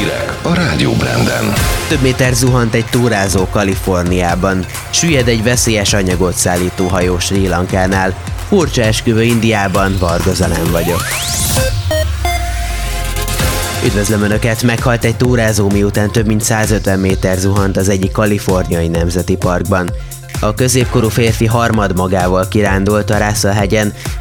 Hírek a Rádió Branden. Több méter zuhant egy túrázó Kaliforniában. Süllyed egy veszélyes anyagot szállító hajó Sri Lankánál. Furcsa esküvő Indiában, Varga Zalán vagyok. Üdvözlöm Önöket! Meghalt egy túrázó, miután több mint 150 méter zuhant az egyik kaliforniai nemzeti parkban. A középkorú férfi harmad magával kirándult a Russell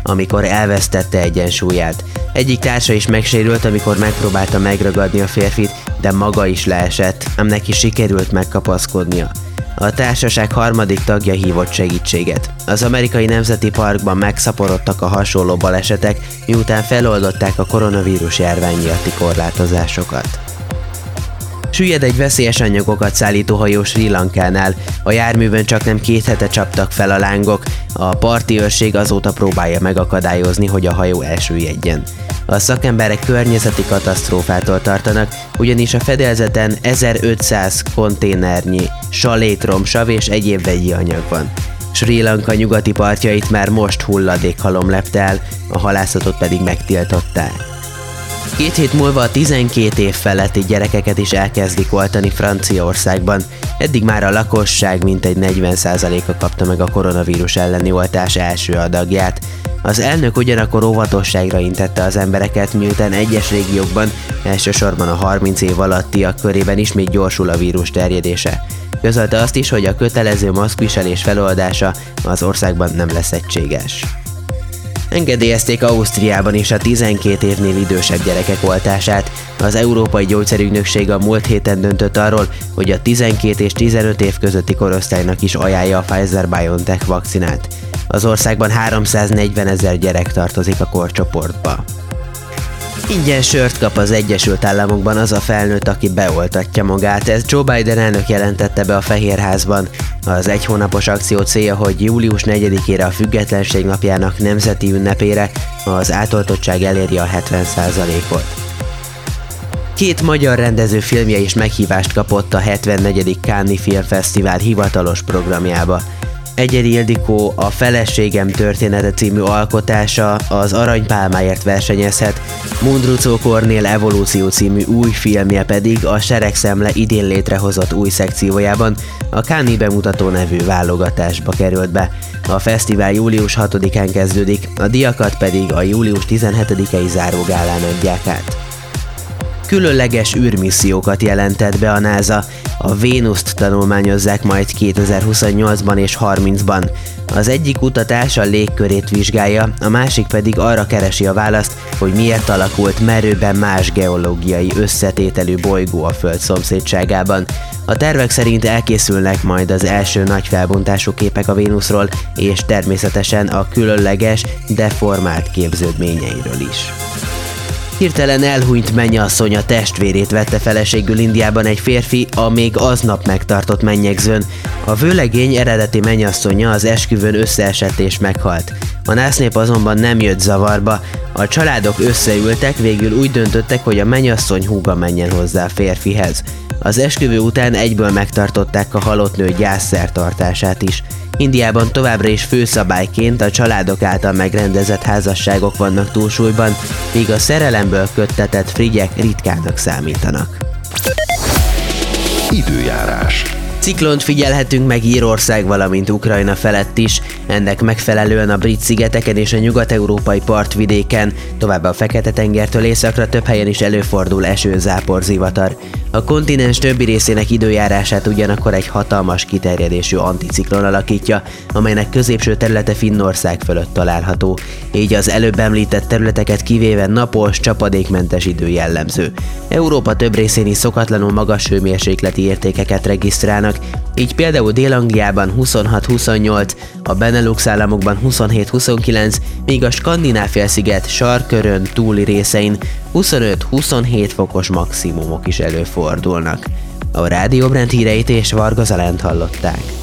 amikor elvesztette egyensúlyát. Egyik társa is megsérült, amikor megpróbálta megragadni a férfit, de maga is leesett, ám neki sikerült megkapaszkodnia. A társaság harmadik tagja hívott segítséget. Az amerikai nemzeti parkban megszaporodtak a hasonló balesetek, miután feloldották a koronavírus járvány miatti korlátozásokat. Süllyed egy veszélyes anyagokat szállító hajó Sri Lankánál. A járművön csak nem két hete csaptak fel a lángok, a parti őrség azóta próbálja megakadályozni, hogy a hajó elsüllyedjen. A szakemberek környezeti katasztrófától tartanak, ugyanis a fedélzeten 1500 konténernyi salétrom, sav és egyéb vegyi anyag van. Sri Lanka nyugati partjait már most hulladékhalom lepte el, a halászatot pedig megtiltották. Két hét múlva a 12 év feletti gyerekeket is elkezdik oltani Franciaországban. Eddig már a lakosság mintegy 40%-a kapta meg a koronavírus elleni oltás első adagját. Az elnök ugyanakkor óvatosságra intette az embereket, miután egyes régiókban, elsősorban a 30 év alattiak körében ismét gyorsul a vírus terjedése. Közölte azt is, hogy a kötelező maszkviselés feloldása az országban nem lesz egységes. Engedélyezték Ausztriában is a 12 évnél idősebb gyerekek oltását. Az Európai Gyógyszerügynökség a múlt héten döntött arról, hogy a 12 és 15 év közötti korosztálynak is ajánlja a Pfizer-BioNTech vakcinát. Az országban 340 ezer gyerek tartozik a korcsoportba. Ingyen sört kap az Egyesült Államokban az a felnőtt, aki beoltatja magát. Ez Joe Biden elnök jelentette be a Fehérházban. Az egy hónapos akció célja, hogy július 4-ére a Függetlenség napjának nemzeti ünnepére az átoltottság eléri a 70%-ot. Két magyar rendező filmje is meghívást kapott a 74. Cannes Filmfesztivál hivatalos programjába. Egyedi Ildikó a Feleségem története című alkotása az Aranypálmáért versenyezhet, Mundrucó Kornél Evolúció című új filmje pedig a Seregszemle idén létrehozott új szekciójában a Káni bemutató nevű válogatásba került be. A fesztivál július 6-án kezdődik, a diakat pedig a július 17-i zárógálán adják át különleges űrmissziókat jelentett be a NASA. A Vénuszt tanulmányozzák majd 2028-ban és 30-ban. Az egyik kutatás a légkörét vizsgálja, a másik pedig arra keresi a választ, hogy miért alakult merőben más geológiai összetételű bolygó a Föld szomszédságában. A tervek szerint elkészülnek majd az első nagy felbontású képek a Vénuszról, és természetesen a különleges, deformált képződményeiről is. Hirtelen elhunyt mennyasszony testvérét vette feleségül Indiában egy férfi a még aznap megtartott mennyegzőn. A vőlegény eredeti mennyasszonya az esküvőn összeesett és meghalt. A násznép azonban nem jött zavarba, a családok összeültek, végül úgy döntöttek, hogy a mennyasszony húga menjen hozzá a férfihez. Az esküvő után egyből megtartották a halott nő gyászszertartását is. Indiában továbbra is főszabályként a családok által megrendezett házasságok vannak túlsúlyban, míg a szerelemből köttetett frigyek ritkának számítanak. Időjárás. Ciklont figyelhetünk meg Írország, valamint Ukrajna felett is, ennek megfelelően a brit szigeteken és a nyugat-európai partvidéken, továbbá a Fekete-tengertől északra több helyen is előfordul eső-zápor zivatar. A kontinens többi részének időjárását ugyanakkor egy hatalmas kiterjedésű anticiklon alakítja, amelynek középső területe Finnország fölött található, így az előbb említett területeket kivéve napos, csapadékmentes idő jellemző. Európa több részén is szokatlanul magas hőmérsékleti értékeket regisztrálnak, így például Dél-Angliában 26-28, a Benelux államokban 27-29, míg a Skandináv félsziget sarkörön túli részein 25-27 fokos maximumok is előfordulnak. A Rádió Brand híreit és Varga Zalent hallották.